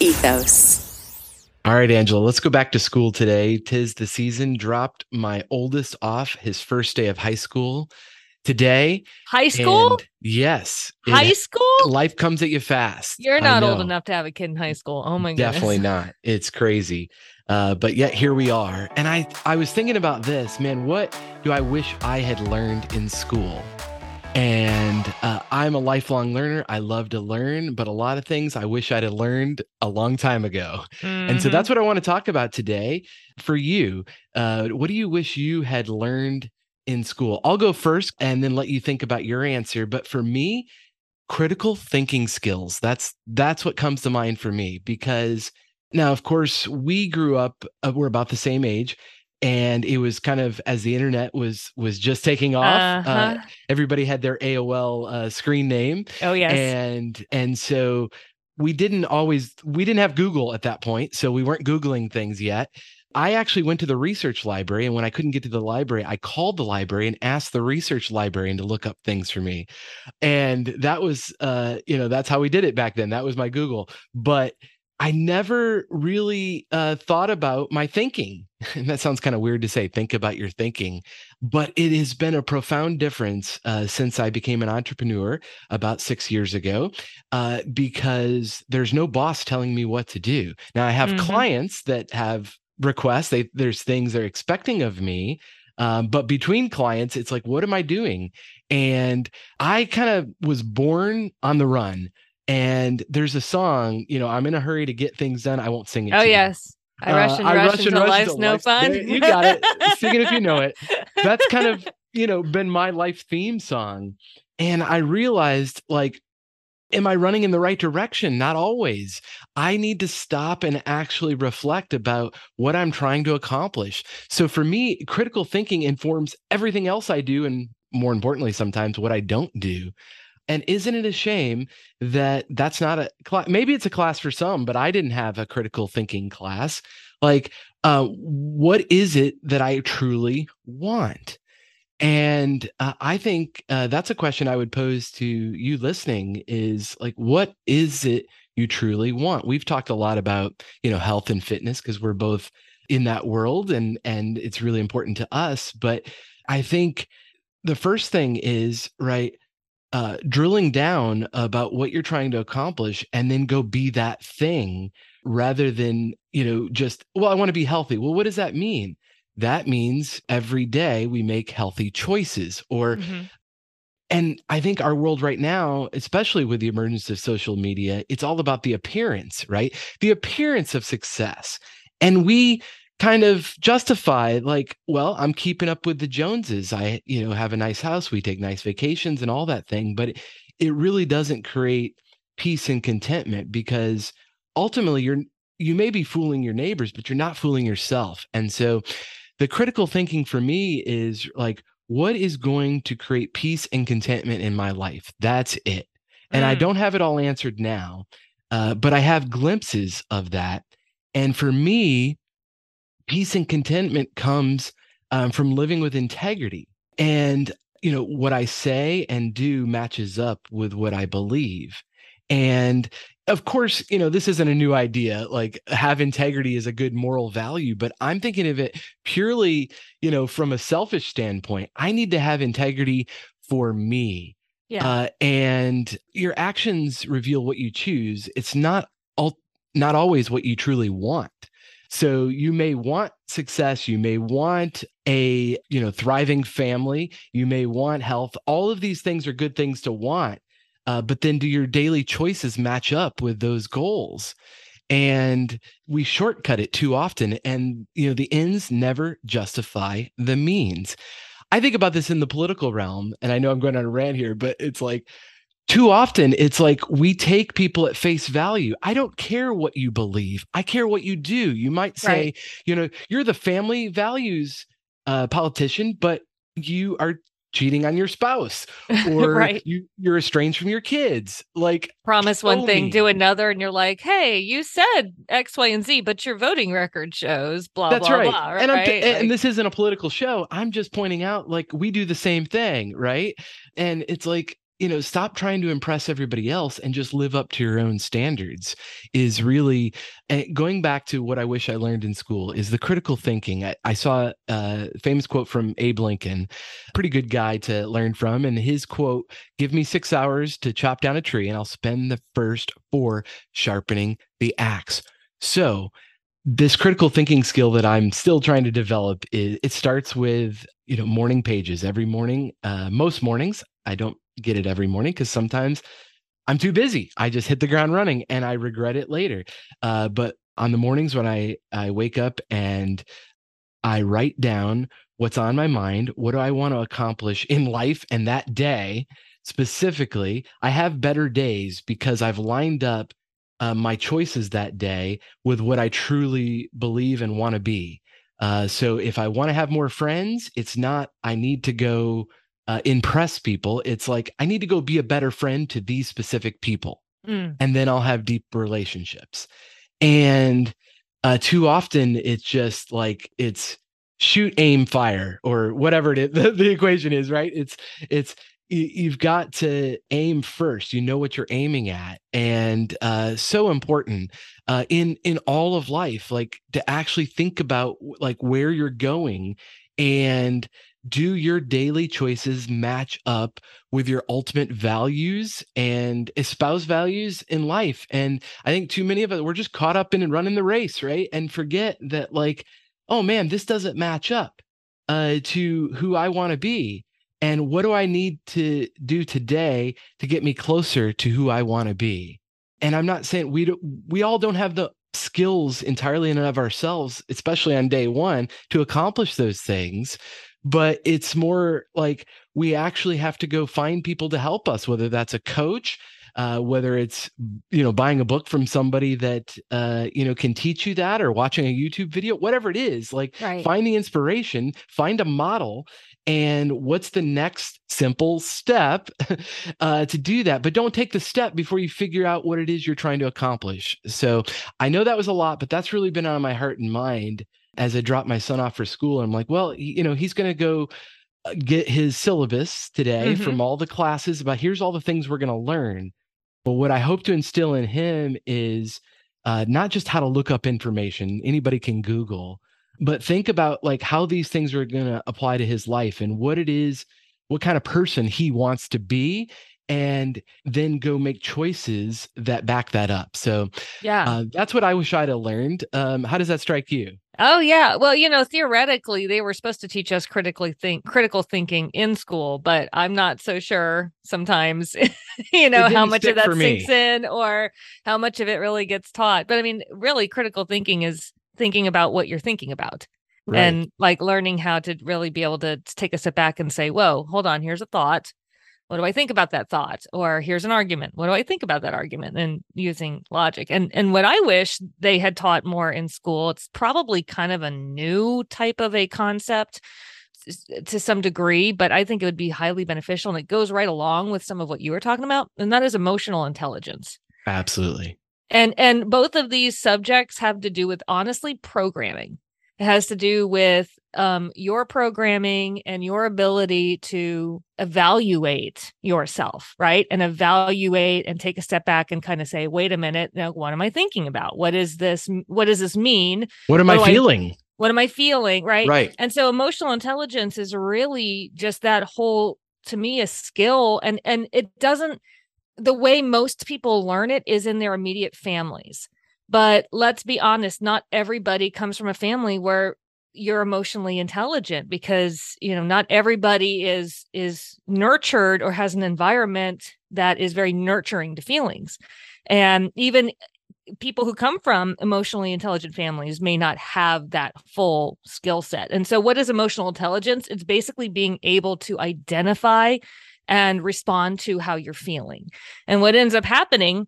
Ethos. All right, Angela, let's go back to school today. Tis the season. Dropped my oldest off his first day of high school today. High school? And yes. it- High school? life comes at you fast. You're not old enough to have a kid in high school. Oh my goodness. Definitely not. It's crazy. Uh, but yet here we are. And I I was thinking about this, man, what do I wish I had learned in school? And uh, I'm a lifelong learner. I love to learn, but a lot of things I wish I'd have learned a long time ago. And so Mhm. that's what I want to talk about today for you. Uh, what do you wish you had learned in school? I'll go first and then let you think about your answer. But for me, critical thinking skills. That's that's what comes to mind for me because now, of course, we grew up. Uh, we're about the same age, and it was kind of as the internet was was just taking off. Uh, Uh-huh. everybody had their AOL uh, screen name, oh yes. and and so we didn't always we didn't have google at that point so we weren't googling things yet i actually went to the research library and when i couldn't get to the library i called the library and asked the research librarian to look up things for me and that was uh you know that's how we did it back then that was my google but i never really uh thought about my thinking and that sounds kind of weird to say think about your thinking but it has been a profound difference uh, since i became an entrepreneur about six years ago uh, because there's no boss telling me what to do. Now I have Mhm. clients that have requests. They there's things they're expecting of me. Um, but between clients, it's like, what am I doing? And I kind of was born on the run. And there's a song, you know, I'm in a hurry to get things done. I won't sing it. oh to you. yes. I rush Uh, and I rush, rush and rush life's until no life's- fun. there- you got it. Sing it if you know it. That's kind of, you know, been my life theme song. And I realized like, am I running in the right direction? Not always. I need to stop and actually reflect about what I'm trying to accomplish. So for me, critical thinking informs everything else I do. And more importantly, sometimes what I don't do. And isn't it a shame that that's not a class? Maybe it's a class for some, but I didn't have a critical thinking class. Like, uh, what is it that I truly want? And uh, I think uh, that's a question I would pose to you listening is like, what is it you truly want? We've talked a lot about, you know, health and fitness because we're both in that world and and it's really important to us. But I think the first thing is right uh, drilling down about what you're trying to accomplish and then go be that thing rather than you know just well i want to be healthy. Well what does that mean? That means every day we make healthy choices or Mhm. and i think our world right now especially with the emergence of social media it's all about the appearance right? The appearance of success. And we kind of justify like well i'm keeping up with the joneses. I you know have a nice house. We take nice vacations and all that thing. But it, it really doesn't create peace and contentment because ultimately you're you may be fooling your neighbors but you're not fooling yourself. And so the critical thinking for me is like what is going to create peace and contentment in my life? That's it. And i Mm. don't have it all answered now uh, but i have glimpses of that. And for me peace and contentment comes um, from living with integrity. And you know what i say and do matches up with what i believe. And of course you know this isn't a new idea like have integrity is a good moral value but i'm thinking of it purely you know from a selfish standpoint. I need to have integrity for me. Yeah. uh, and your actions reveal what you choose. It's not all not always what you truly want so you may want success you may want a you know thriving family you may want health. All of these things are good things to want uh, but then do your daily choices match up with those goals? And we shortcut it too often and you know the ends never justify the means. I think about this in the political realm and i know i'm going on a rant here but it's like too often it's like we take people at face value i don't care what you believe i care what you do you might say Right. you know you're the family values uh, politician but you are cheating on your spouse or right. you you're estranged from your kids like Promise one thing, do another, and you're like, hey, you said X, Y, and Z, but your voting record shows blah That's blah right. blah. and I'm right? and this isn't a political show. I'm just pointing out like we do the same thing, right? And it's like you know, stop trying to impress everybody else and just live up to your own standards is really going back to what I wish I learned in school is the critical thinking. I, I saw a famous quote from Abe Lincoln, pretty good guy to learn from. And his quote, give me six hours to chop down a tree and I'll spend the first four sharpening the axe. So this critical thinking skill that I'm still trying to develop is it starts with you know morning pages every morning. Uh, most mornings I don't get it every morning because sometimes I'm too busy. I just hit the ground running and I regret it later. Uh, but on the mornings when I I wake up and I write down what's on my mind, what do I want to accomplish in life and that day specifically, I have better days because I've lined up uh, my choices that day with what I truly believe and want to be. Uh, so if I want to have more friends, it's not I need to go uh, impress people. It's like I need to go be a better friend to these specific people, mm. and then I'll have deep relationships. And uh, too often, it's just like it's shoot, aim, fire, or whatever it is. The, the equation is right. It's it's you've got to aim first you know what you're aiming at and uh, so important uh, in in all of life like to actually think about like where you're going and do your daily choices match up with your ultimate values and espouse values in life and i think too many of us we're just caught up in and running the race right and forget that like oh man this doesn't match up uh, to who i want to be and what do I need to do today to get me closer to who I want to be? And I'm not saying we do, we all don't have the skills entirely in and of ourselves, especially on day one, to accomplish those things. But it's more like we actually have to go find people to help us, whether that's a coach, uh, whether it's you know buying a book from somebody that uh, you know can teach you that or watching a youtube video whatever it is like right. find the inspiration find a model and what's the next simple step uh, to do that but don't take the step before you figure out what it is you're trying to accomplish so i know that was a lot but that's really been on my heart and mind as i drop my son off for school i'm like well you know he's going to go uh, get his syllabus today mm-hmm. from all the classes about here's all the things we're going to learn. But what i hope to instill in him is uh, not just how to look up information anybody can google but think about like how these things are going to apply to his life and what it is what kind of person he wants to be and then go make choices that back that up. So yeah. uh, that's what i wish i'd have learned. Um, how does that strike you oh yeah well you know theoretically they were supposed to teach us critically think critical thinking in school but i'm not so sure sometimes you know how much of that sinks in or how much of it really gets taught but i mean really critical thinking is thinking about what you're thinking about right. and like learning how to really be able to take a step back and say, whoa, hold on, here's a thought. What do I think about that thought? Or here's an argument. What do I think about that argument? And using logic. And and what I wish they had taught more in school, it's probably kind of a new type of a concept to some degree, but I think it would be highly beneficial. And it goes right along with some of what you were talking about, and that is emotional intelligence. Absolutely and and both of these subjects have to do with honestly programming it has to do with um, your programming and your ability to evaluate yourself, right? And evaluate and take a step back and kind of say, wait a minute, now what am I thinking about? What is this? What does this mean? What am what I feeling? I, what am I feeling? Right. Right. And so emotional intelligence is really just that whole, to me, a skill. And and it doesn't the way most people learn it is in their immediate families. But let's be honest, not everybody comes from a family where you're emotionally intelligent because you know not everybody is is nurtured or has an environment that is very nurturing to feelings. And even people who come from emotionally intelligent families may not have that full skill set. And so what is emotional intelligence? It's basically being able to identify and respond to how you're feeling. And what ends up happening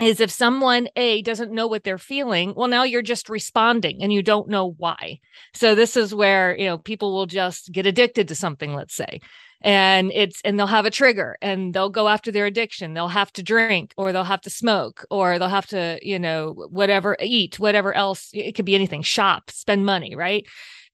is if someone A doesn't know what they're feeling, well, now you're just responding and you don't know why. So this is where, you know, people will just get addicted to something, let's say. And it's and they'll have a trigger and they'll go after their addiction. They'll have to drink or they'll have to smoke or they'll have to, you know, whatever eat, whatever else. It could be anything, shop, spend money, right?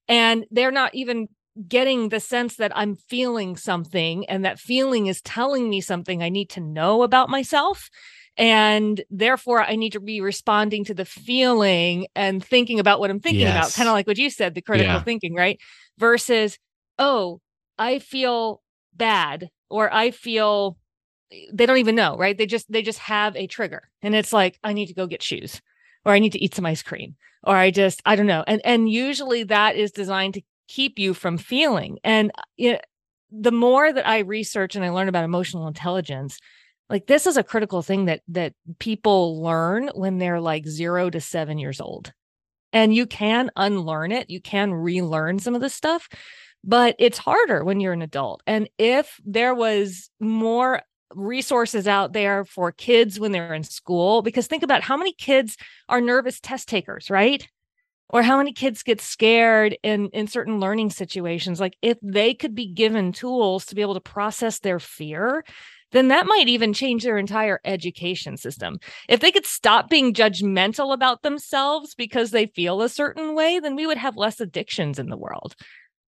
And they're not even getting the sense that I'm feeling something and that feeling is telling me something I need to know about myself. And therefore, I need to be responding to the feeling and thinking about what I'm thinking yes. about, kind of like what you said, the critical yeah. thinking, right? Versus, oh, I feel bad or I feel they don't even know, right? They just they just have a trigger. And it's like, I need to go get shoes or I need to eat some ice cream or I just I don't know. And and usually that is designed to keep you from feeling. And uh, you know, the more that I research and I learn about emotional intelligence, like this is a critical thing that that people learn when they're like 0 to 7 years old. And you can unlearn it, you can relearn some of this stuff, but it's harder when you're an adult. And if there was more resources out there for kids when they're in school because think about how many kids are nervous test takers right or how many kids get scared in in certain learning situations like if they could be given tools to be able to process their fear then that might even change their entire education system. If they could stop being judgmental about themselves because they feel a certain way, then we would have less addictions in the world.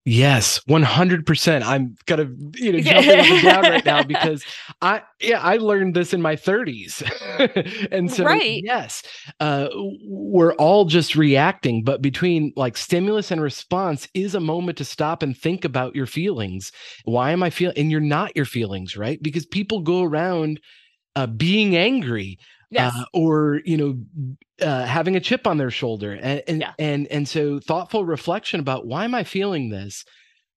Yes, 100%. I'm kind of, you know, jumping up and down right now because I, yeah, I learned this in my 30s. and so, right. yes, uh, we're all just reacting, but between like stimulus and response is a moment to stop and think about your feelings. Why am I feeling? And you're not your feelings, right? Because people go around uh, being angry yes. uh, or you know uh, having a chip on their shoulder and and, yeah. and and so thoughtful reflection about why am i feeling this?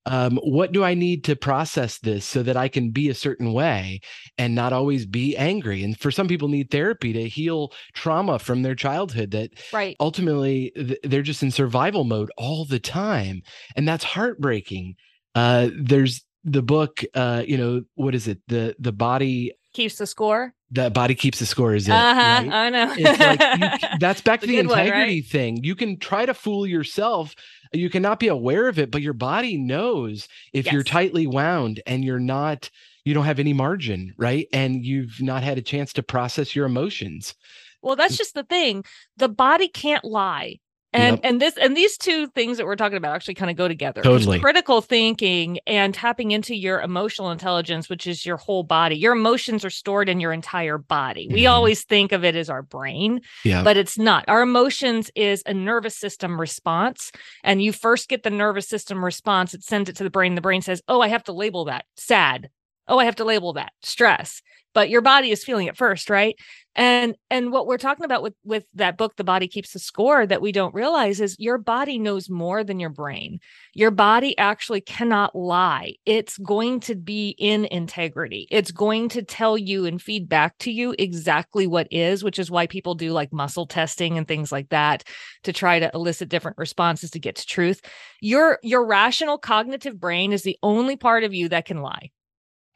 Um, what do i need to process this so that i can be a certain way and not always be angry? And for some people need therapy to heal trauma from their childhood that right. ultimately th- they're just in survival mode all the time and that's heartbreaking. Uh, there's the book uh, you know what is it? The the body keeps the score? That body keeps the score is it uh-huh right? i know. It's like you, that's back to the integrity one, right? thing. You can try to fool yourself. You cannot be aware of it but your body knows if yes. you're tightly wound and you're not you don't have any margin right? And you've not had a chance to process your emotions. Well that's just the thing. The body can't lie and yep. and this and these two things that we're talking about actually kind of go together. Totally. critical thinking and tapping into your emotional intelligence which is your whole body. Your emotions are stored in your entire body. Mm-hmm. we always think of it as our brain but it's not. Our emotions is a nervous system response and you first get the nervous system response it sends it to the brain the brain says oh i have to label that. Sad oh i have to label that stress but your body is feeling it first right? And and what we're talking about with with that book the body keeps the score that we don't realize is your body knows more than your brain. Your body actually cannot lie. It's going to be in integrity. It's going to tell you and feed back to you exactly what is which is why people do like muscle testing and things like that to try to elicit different responses to get to truth. Your your rational cognitive brain is the only part of you that can lie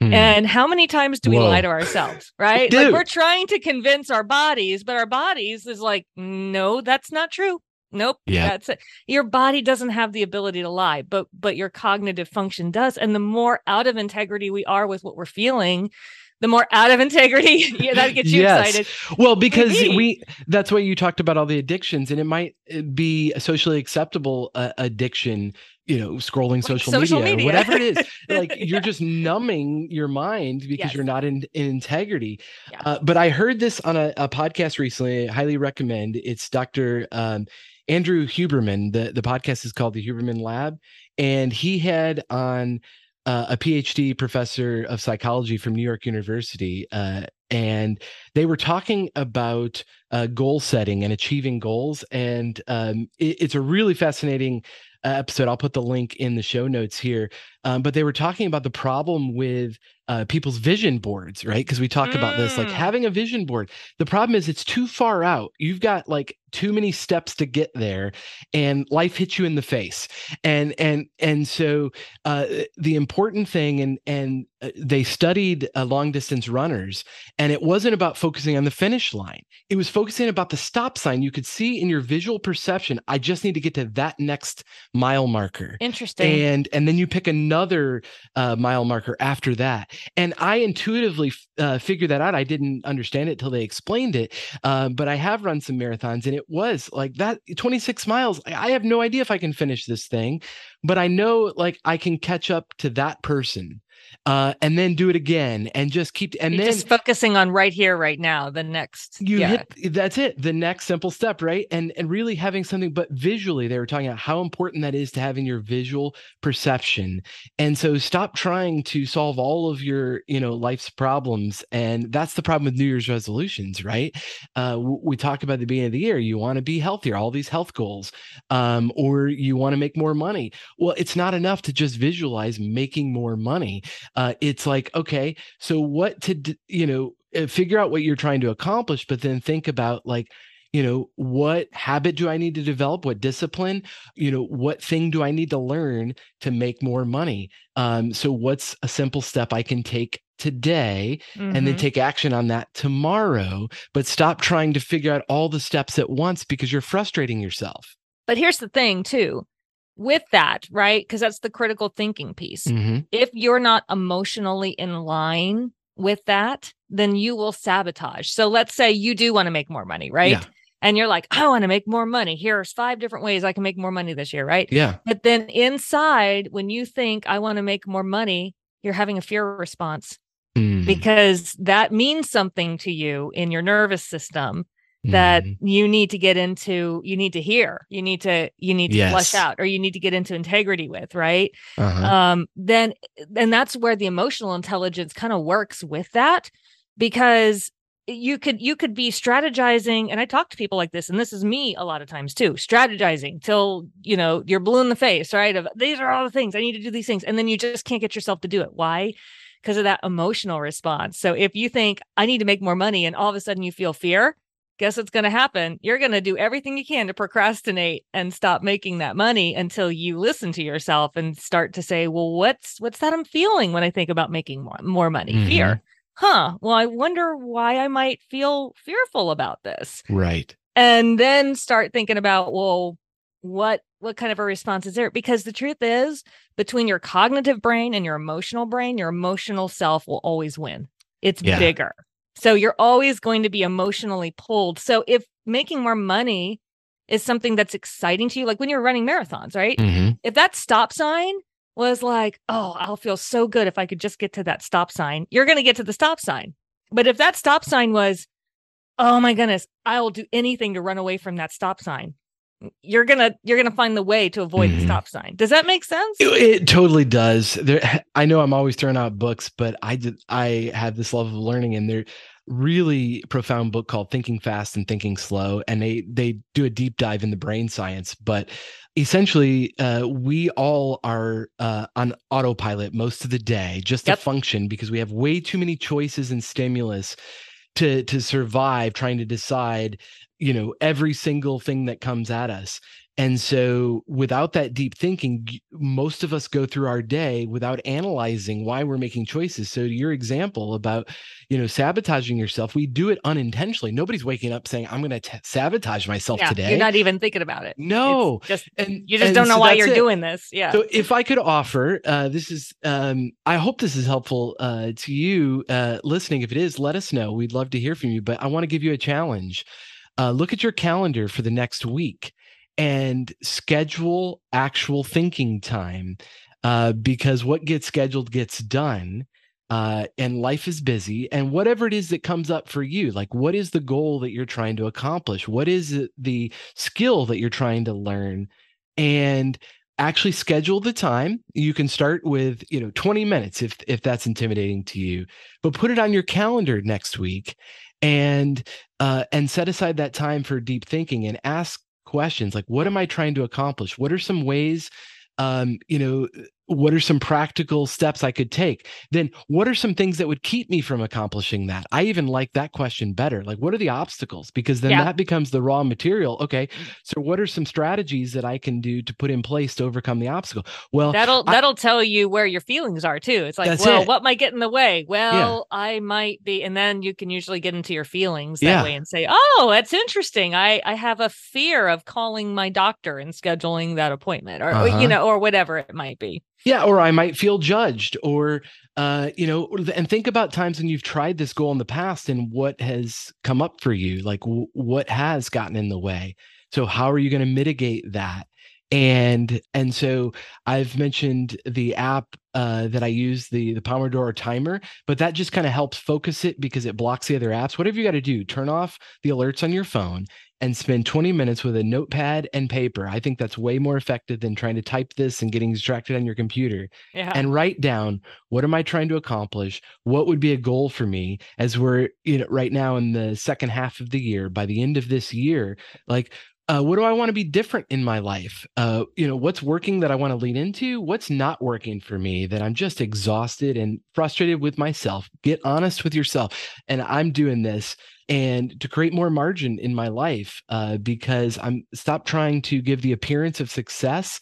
Hmm. And how many times do we Whoa. lie to ourselves, right? like we're trying to convince our bodies, but our bodies is like, no, that's not true. Nope. Yeah. That's it. Your body doesn't have the ability to lie, but but your cognitive function does. And the more out of integrity we are with what we're feeling, the more out of integrity yeah, that gets you yes. excited. Well, because Maybe. we that's why you talked about all the addictions, and it might uh, be a socially acceptable uh, addiction you know scrolling social, social media, media, whatever it is like you're just numbing your mind because yes. you're not in, in integrity yeah. uh, but i heard this on a, a, podcast recently i highly recommend it's dr um, andrew huberman the, the podcast is called the huberman lab and he had on uh, a phd professor of psychology from new york university uh, and they were talking about uh, goal setting and achieving goals and um, it, it's a really fascinating episode. I'll put the link in the show notes here. Um, but they were talking about the problem with uh, people's vision boards, right? Because we talk mm. about this, like mm. having a vision board. The problem is it's too far out. You've got like too many steps to get there, and life hits you in the face. And and and so uh, the important thing, and and uh, they studied uh, long distance runners, and it wasn't about focusing on the finish line. It was focusing about the stop sign. You could see in your visual perception, I just need to get to that next mile marker. Interesting. And and then you pick a another uh, mile marker after that. And I intuitively uh, figured that out. I didn't understand it till they explained it. Uh, but I have run some marathons and it was like that 26 miles. I have no idea if I can finish this thing, but I know like I can catch up to that person uh, and then do it again and just keep and You're then just focusing on right here, right now, the next. you yeah. hit that's it the next simple step right and and really having something but visually they were talking about how important that is to having your visual perception and so stop trying to solve all of your you know life's problems and that's the problem with new year's resolutions right uh we talked about the beginning of the year you want to be healthier all these health goals um or you want to make more money well it's not enough to just visualize making more money uh it's like okay so what to you know uh, figure out what you're trying to accomplish but then think about like you know what habit do i need to develop? What discipline? You know what thing do i need to learn to make more money? Um so what's a simple step i can take today and then Mhm. take action on that tomorrow but stop trying to figure out all the steps at once because you're frustrating yourself. But here's the thing, too, with that, right? Because that's the critical thinking piece. Mhm. If you're not emotionally in line with that, then you will sabotage. So let's say you do want to make more money, right? Yeah. And you're like, I want to make more money. Here's five different ways I can make more money this year, right? yeah But then inside, when you think I want to make more money, you're having a fear response Mhm. because that means something to you in your nervous system that Mhm. you need to get into you need to hear you need to you need to Yes. flush out or you need to get into integrity with right uh-huh. um then and that's where the emotional intelligence kind of works with that because you could you could be strategizing and i talk to people like this and this is me a lot of times too strategizing till you know you're blue in the face right of these are all the things i need to do these things and then you just can't get yourself to do it why because of that emotional response so if you think i need to make more money and all of a sudden you feel fear guess what's going to happen? You're going to do everything you can to procrastinate and stop making that money until you listen to yourself and start to say well what's what's that i'm feeling when i think about making more, more money? Mhm. fear. Huh. Well i wonder why i might feel fearful about this. Right. And then start thinking about well what what kind of a response is there? Because the truth is between your cognitive brain and your emotional brain your emotional self will always win. It's Yeah. bigger so you're always going to be emotionally pulled so if making more money is something that's exciting to you like when you're running marathons right Mhm. if that stop sign was like, oh, I'll feel so good if I could just get to that stop sign, you're going to get to the stop sign. But if that stop sign was, oh my goodness, I will do anything to run away from that stop sign, you're going to you're to find the way to avoid Mhm. the stop sign. Does that make sense? It, it totally does. There, I know I'm always throwing out books, but I did. I have this love of learning, and they're really profound book called Thinking Fast and Thinking Slow, and they they do a deep dive in the brain science. But essentially, uh, we all are uh, on autopilot most of the day, just Yep. to function, because we have way too many choices and stimulus to to survive. Trying to decide, you know, every single thing that comes at us. And so, without that deep thinking, most of us go through our day without analyzing why we're making choices. So, your example about, you know, sabotaging yourself, we do it unintentionally. Nobody's waking up saying, "I'm going to sabotage myself yeah, today." you're not even thinking about it. It's no, just and you just and don't know so why you're it. doing this. Yeah. So if I could offer, uh, this is, um, I hope this is helpful uh, to you uh, listening. If it is, let us know. We'd love to hear from you. But I want to give you a challenge. Uh, look at your calendar for the next week and schedule actual thinking time uh, because what gets scheduled gets done. Uh, and life is busy. And whatever it is that comes up for you, like what is the goal that you're trying to accomplish? What is the skill that you're trying to learn? And actually schedule the time you can start with you know 20 minutes if if that's intimidating to you but put it on your calendar next week and uh and set aside that time for deep thinking and ask questions like what am i trying to accomplish? What are some ways um you know what are some practical steps i could take then what are some things that would keep me from accomplishing that i even like that question better like what are the obstacles because then Yeah. that becomes the raw material okay so what are some strategies that i can do to put in place to overcome the obstacle well That'll I- that'll tell you where your feelings are too. It's like, well, it. what might get in the way? Well, I might be, and then you can usually get into your feelings that Yeah. way and say, oh, that's interesting. I I have a fear of calling my doctor and scheduling that appointment, or, or, Uh-huh. you know, or whatever it might be. Yeah, or I might feel judged, or uh, you know, and think about times when you've tried this goal in the past and what has come up for you, like w- what has gotten in the way. So how are you going to mitigate that? And and so i've mentioned the app uh, that i use the the pomodoro timer but that just kind of helps focus it because it blocks the other apps. Whatever you got to do turn off the alerts on your phone and spend 20 minutes with a notepad and paper. I think that's way more effective than trying to type this and getting distracted on your computer. Yeah. and write down what am i trying to accomplish? What would be a goal for me as we're you know right now in the second half of the year by the end of this year? Like uh, what do I want to be different in my life? Uh, you know, what's working that I want to lean into? What's not working for me that I'm just exhausted and frustrated with myself? Get honest with yourself. And I'm doing this and to create more margin in my life uh, because I'm stop trying to give the appearance of success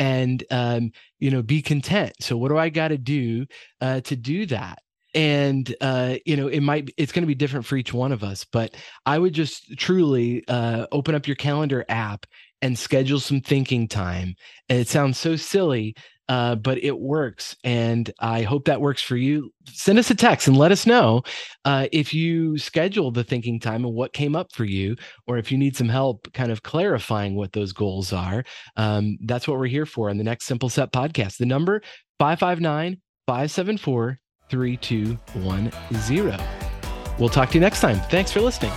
and um, you know be content. So what do I got to do uh, to do that? And uh, you know it might it's going to be different for each one of us but i would just truly uh, open up your calendar app and schedule some thinking time. And it sounds so silly uh, but it works and i hope that works for you. Send us a text and let us know uh, if you schedule the thinking time and what came up for you or if you need some help kind of clarifying what those goals are um, that's what we're here for on the next simple step podcast. The number 559 574 3210. We'll talk to you next time. Thanks for listening.